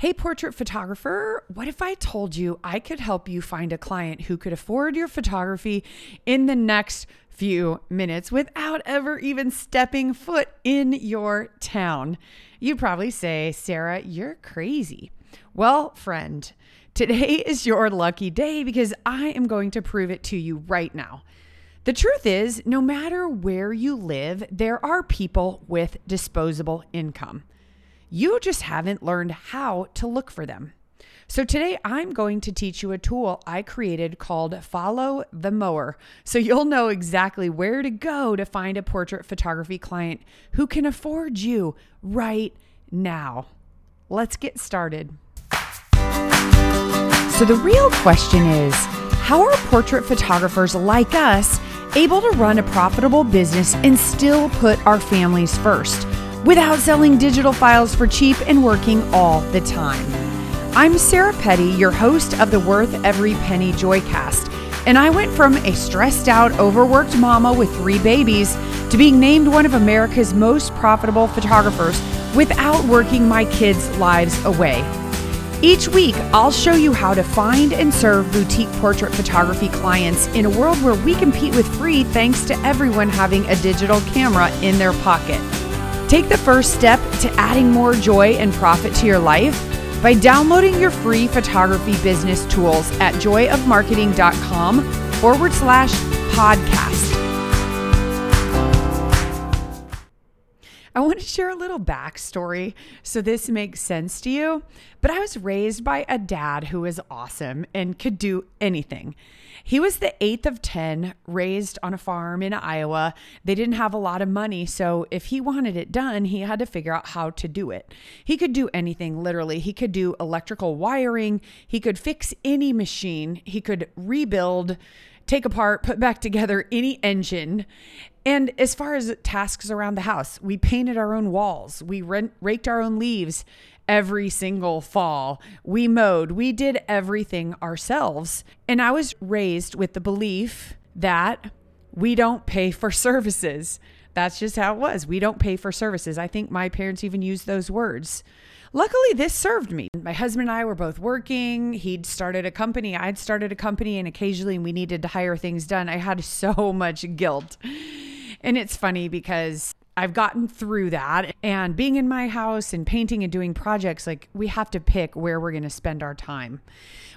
Hey, portrait photographer, what if I told you I could help you find a client who could afford your photography in the next few minutes without ever even stepping foot in your town? You'd probably say, Sarah, you're crazy. Well, friend, today is your lucky day because I am going to prove it to you right now. The truth is, no matter where you live, there are people with disposable income. You just haven't learned how to look for them. So, today I'm going to teach you a tool I created called Follow the Mower. So, you'll know exactly where to go to find a portrait photography client who can afford you right now. Let's get started. So, the real question is how are portrait photographers like us able to run a profitable business and still put our families first? Without selling digital files for cheap and working all the time. I'm Sarah Petty, your host of the Worth Every Penny Joycast, and I went from a stressed out, overworked mama with three babies to being named one of America's most profitable photographers without working my kids' lives away. Each week, I'll show you how to find and serve boutique portrait photography clients in a world where we compete with free thanks to everyone having a digital camera in their pocket. Take the first step to adding more joy and profit to your life by downloading your free photography business tools at joyofmarketing.com forward slash podcast. I want to share a little backstory so this makes sense to you. But I was raised by a dad who was awesome and could do anything. He was the eighth of 10, raised on a farm in Iowa. They didn't have a lot of money. So if he wanted it done, he had to figure out how to do it. He could do anything, literally. He could do electrical wiring, he could fix any machine, he could rebuild take apart, put back together any engine. And as far as tasks around the house, we painted our own walls, we rent, raked our own leaves every single fall. We mowed, we did everything ourselves. And I was raised with the belief that we don't pay for services. That's just how it was. We don't pay for services. I think my parents even used those words. Luckily, this served me. My husband and I were both working. He'd started a company, I'd started a company, and occasionally we needed to hire things done. I had so much guilt. And it's funny because I've gotten through that. And being in my house and painting and doing projects, like we have to pick where we're going to spend our time.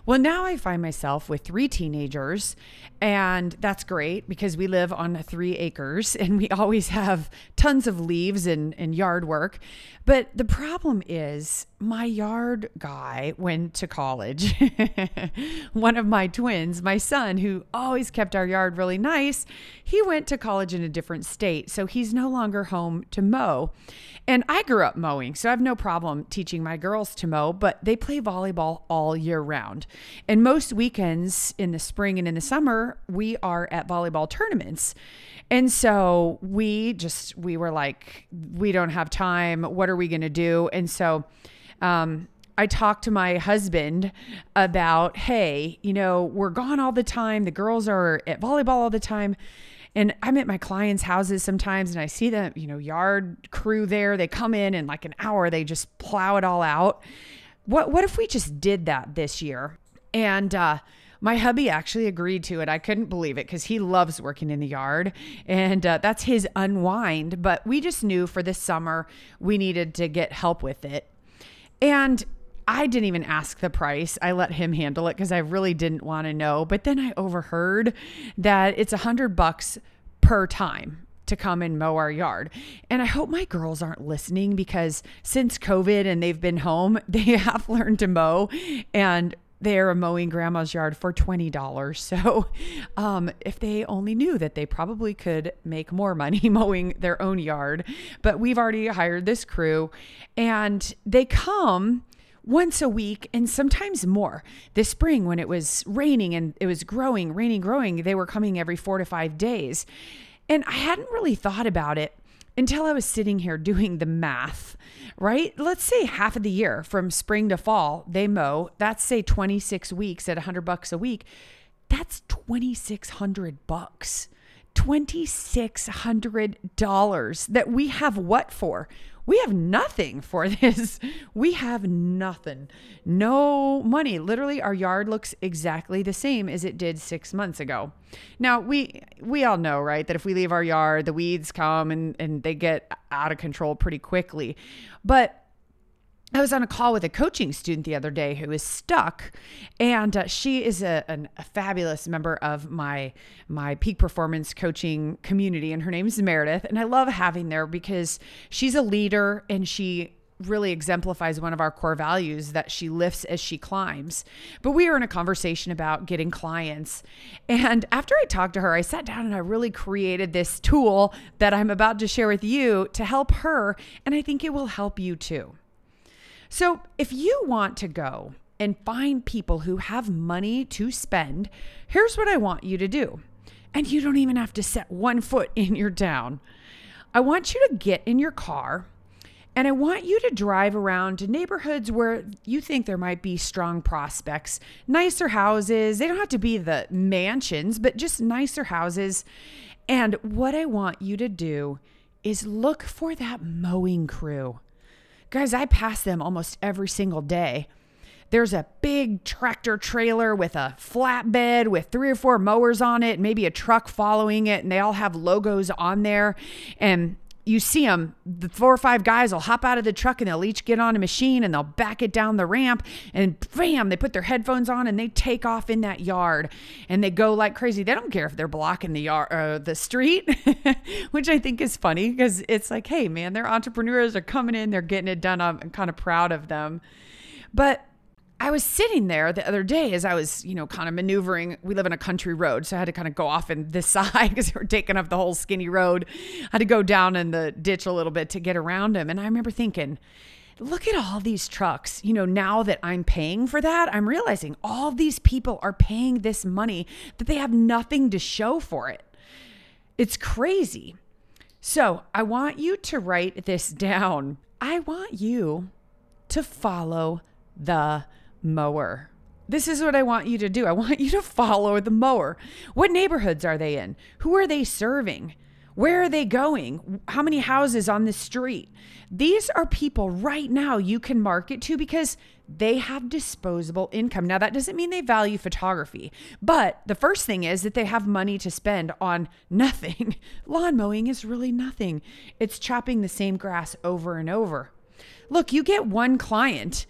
Well, now I find myself with three teenagers, and that's great because we live on three acres and we always have tons of leaves and, and yard work. But the problem is, my yard guy went to college. One of my twins, my son, who always kept our yard really nice, he went to college in a different state. So he's no longer home to mow. And I grew up mowing, so I have no problem teaching my girls to mow, but they play volleyball all year round. And most weekends in the spring and in the summer, we are at volleyball tournaments. And so we just, we were like, we don't have time. What are we going to do? And so, um, I talked to my husband about, hey, you know, we're gone all the time. The girls are at volleyball all the time. And I'm at my clients' houses sometimes and I see the, you know, yard crew there. They come in in like an hour, they just plow it all out. What what if we just did that this year? And uh my hubby actually agreed to it. I couldn't believe it because he loves working in the yard and uh, that's his unwind. But we just knew for this summer we needed to get help with it. And I didn't even ask the price. I let him handle it because I really didn't want to know. But then I overheard that it's a hundred bucks per time to come and mow our yard. And I hope my girls aren't listening because since COVID and they've been home, they have learned to mow. And they're mowing grandma's yard for $20. So, um, if they only knew that they probably could make more money mowing their own yard, but we've already hired this crew and they come once a week and sometimes more. This spring, when it was raining and it was growing, raining, growing, they were coming every four to five days. And I hadn't really thought about it until I was sitting here doing the math, right? Let's say half of the year from spring to fall, they mow. That's say 26 weeks at 100 bucks a week. That's 2600 bucks. $2600 that we have what for? We have nothing for this. We have nothing. No money. Literally our yard looks exactly the same as it did 6 months ago. Now, we we all know, right, that if we leave our yard, the weeds come and and they get out of control pretty quickly. But I was on a call with a coaching student the other day who is stuck, and uh, she is a, an, a fabulous member of my my peak performance coaching community, and her name is Meredith, and I love having her because she's a leader and she really exemplifies one of our core values that she lifts as she climbs. But we were in a conversation about getting clients. And after I talked to her, I sat down and I really created this tool that I'm about to share with you to help her. And I think it will help you too. So, if you want to go and find people who have money to spend, here's what I want you to do. And you don't even have to set one foot in your town. I want you to get in your car and I want you to drive around to neighborhoods where you think there might be strong prospects, nicer houses. They don't have to be the mansions, but just nicer houses. And what I want you to do is look for that mowing crew. Guys, I pass them almost every single day. There's a big tractor trailer with a flatbed with three or four mowers on it, maybe a truck following it, and they all have logos on there. And you see them, the four or five guys will hop out of the truck and they'll each get on a machine and they'll back it down the ramp and bam, they put their headphones on and they take off in that yard and they go like crazy. They don't care if they're blocking the yard, uh, the street, which I think is funny because it's like, hey man, they're entrepreneurs, they're coming in, they're getting it done. I'm kind of proud of them. But I was sitting there the other day as I was, you know, kind of maneuvering. We live in a country road, so I had to kind of go off in this side because they were taking up the whole skinny road. I had to go down in the ditch a little bit to get around him. And I remember thinking, look at all these trucks. You know, now that I'm paying for that, I'm realizing all these people are paying this money that they have nothing to show for it. It's crazy. So I want you to write this down. I want you to follow the mower. This is what I want you to do. I want you to follow the mower. What neighborhoods are they in? Who are they serving? Where are they going? How many houses on the street? These are people right now you can market to because they have disposable income. Now, that doesn't mean they value photography, but the first thing is that they have money to spend on nothing. Lawn mowing is really nothing, it's chopping the same grass over and over. Look, you get one client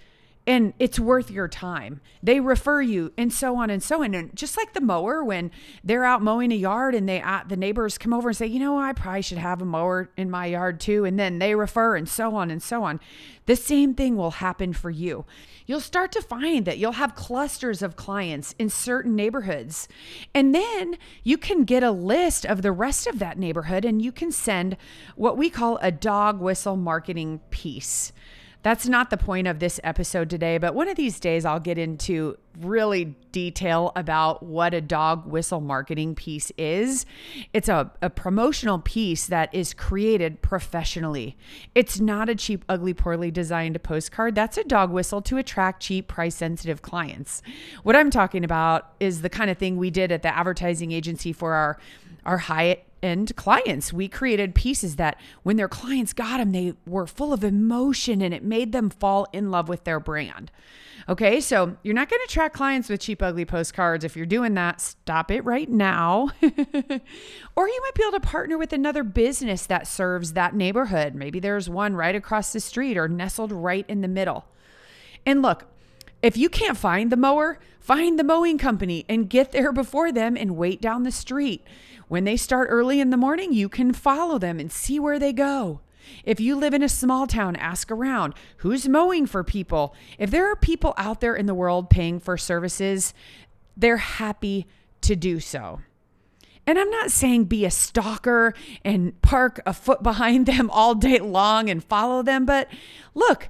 and it's worth your time. They refer you and so on and so on. And just like the mower, when they're out mowing a yard and they uh, the neighbors come over and say, you know, I probably should have a mower in my yard too, and then they refer and so on and so on. The same thing will happen for you. You'll start to find that you'll have clusters of clients in certain neighborhoods. And then you can get a list of the rest of that neighborhood and you can send what we call a dog whistle marketing piece. That's not the point of this episode today, but one of these days I'll get into really detail about what a dog whistle marketing piece is. It's a, a promotional piece that is created professionally. It's not a cheap, ugly, poorly designed postcard. That's a dog whistle to attract cheap, price sensitive clients. What I'm talking about is the kind of thing we did at the advertising agency for our our high end clients. We created pieces that when their clients got them, they were full of emotion and it made them fall in love with their brand. Okay, so you're not going to attract clients with cheap, ugly postcards. If you're doing that, stop it right now. or you might be able to partner with another business that serves that neighborhood. Maybe there's one right across the street or nestled right in the middle. And look, if you can't find the mower, find the mowing company and get there before them and wait down the street. When they start early in the morning, you can follow them and see where they go. If you live in a small town, ask around who's mowing for people. If there are people out there in the world paying for services, they're happy to do so. And I'm not saying be a stalker and park a foot behind them all day long and follow them, but look,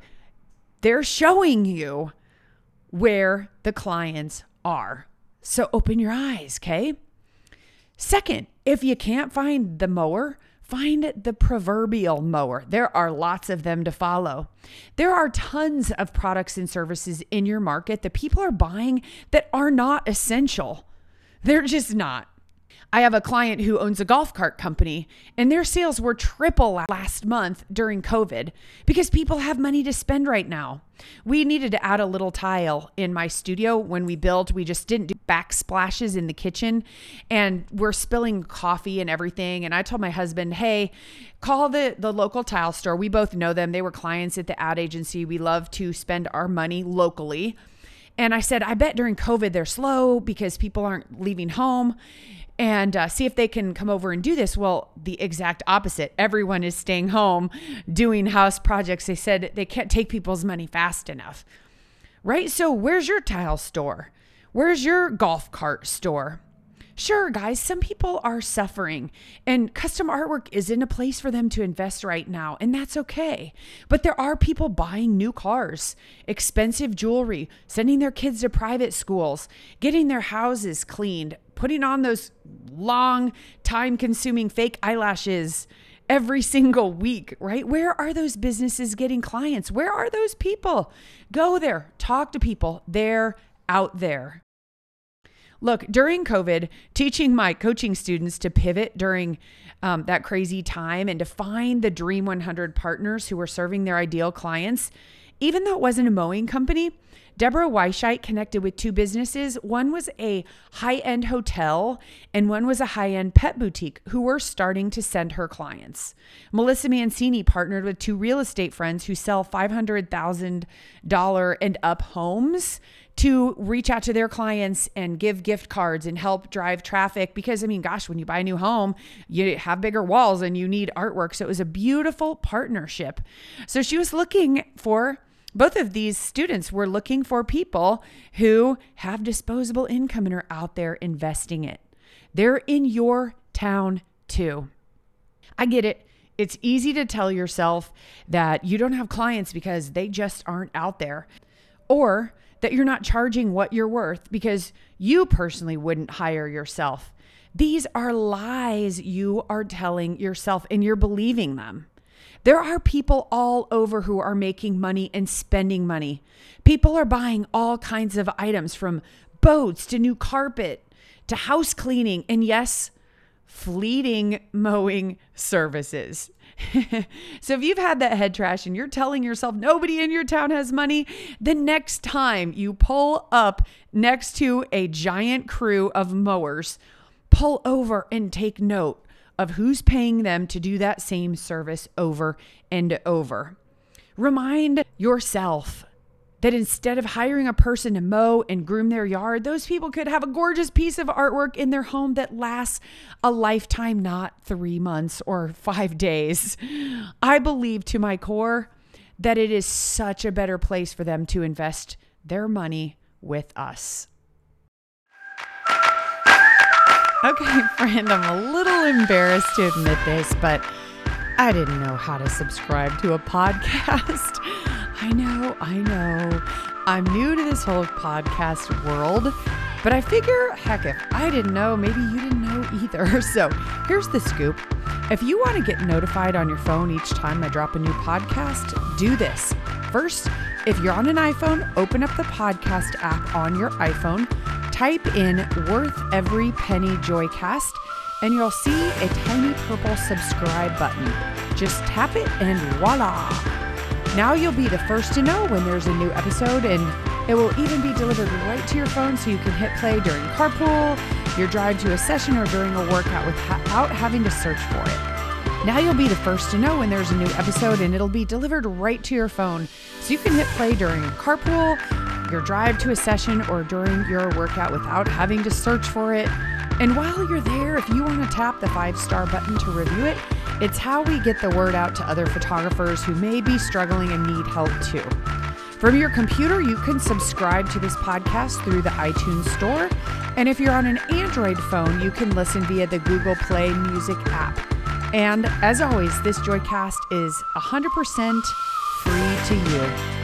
they're showing you where the clients are. So open your eyes, okay? Second, if you can't find the mower, find the proverbial mower. There are lots of them to follow. There are tons of products and services in your market that people are buying that are not essential. They're just not. I have a client who owns a golf cart company, and their sales were triple last month during COVID because people have money to spend right now. We needed to add a little tile in my studio when we built. We just didn't do backsplashes in the kitchen, and we're spilling coffee and everything. And I told my husband, "Hey, call the the local tile store. We both know them. They were clients at the ad agency. We love to spend our money locally." And I said, "I bet during COVID they're slow because people aren't leaving home." And uh, see if they can come over and do this. Well, the exact opposite. Everyone is staying home doing house projects. They said they can't take people's money fast enough. Right? So, where's your tile store? Where's your golf cart store? Sure, guys, some people are suffering, and custom artwork isn't a place for them to invest right now, and that's okay. But there are people buying new cars, expensive jewelry, sending their kids to private schools, getting their houses cleaned, putting on those long, time consuming fake eyelashes every single week, right? Where are those businesses getting clients? Where are those people? Go there, talk to people. They're out there. Look, during COVID, teaching my coaching students to pivot during um, that crazy time and to find the Dream 100 partners who were serving their ideal clients, even though it wasn't a mowing company, Deborah Weisheit connected with two businesses. One was a high end hotel, and one was a high end pet boutique who were starting to send her clients. Melissa Mancini partnered with two real estate friends who sell $500,000 and up homes to reach out to their clients and give gift cards and help drive traffic because I mean gosh when you buy a new home you have bigger walls and you need artwork so it was a beautiful partnership so she was looking for both of these students were looking for people who have disposable income and are out there investing it. They're in your town too. I get it. It's easy to tell yourself that you don't have clients because they just aren't out there, or that you're not charging what you're worth because you personally wouldn't hire yourself. These are lies you are telling yourself and you're believing them. There are people all over who are making money and spending money. People are buying all kinds of items from boats to new carpet to house cleaning and yes, fleeting mowing services. so if you've had that head trash and you're telling yourself nobody in your town has money, the next time you pull up next to a giant crew of mowers, pull over and take note of who's paying them to do that same service over and over. Remind yourself that instead of hiring a person to mow and groom their yard, those people could have a gorgeous piece of artwork in their home that lasts a lifetime, not three months or five days. I believe to my core that it is such a better place for them to invest their money with us. Okay, friend, I'm a little embarrassed to admit this, but I didn't know how to subscribe to a podcast. I know, I know. I'm new to this whole podcast world, but I figure, heck, if I didn't know, maybe you didn't know either. So here's the scoop. If you want to get notified on your phone each time I drop a new podcast, do this. First, if you're on an iPhone, open up the podcast app on your iPhone type in Worth Every Penny Joycast and you'll see a tiny purple subscribe button. Just tap it and voila! Now you'll be the first to know when there's a new episode and it will even be delivered right to your phone so you can hit play during carpool, your drive to a session, or during a workout without having to search for it. Now you'll be the first to know when there's a new episode and it'll be delivered right to your phone so you can hit play during carpool, your drive to a session or during your workout without having to search for it. And while you're there, if you want to tap the five star button to review it, it's how we get the word out to other photographers who may be struggling and need help too. From your computer, you can subscribe to this podcast through the iTunes Store. And if you're on an Android phone, you can listen via the Google Play Music app. And as always, this Joycast is 100% free to you.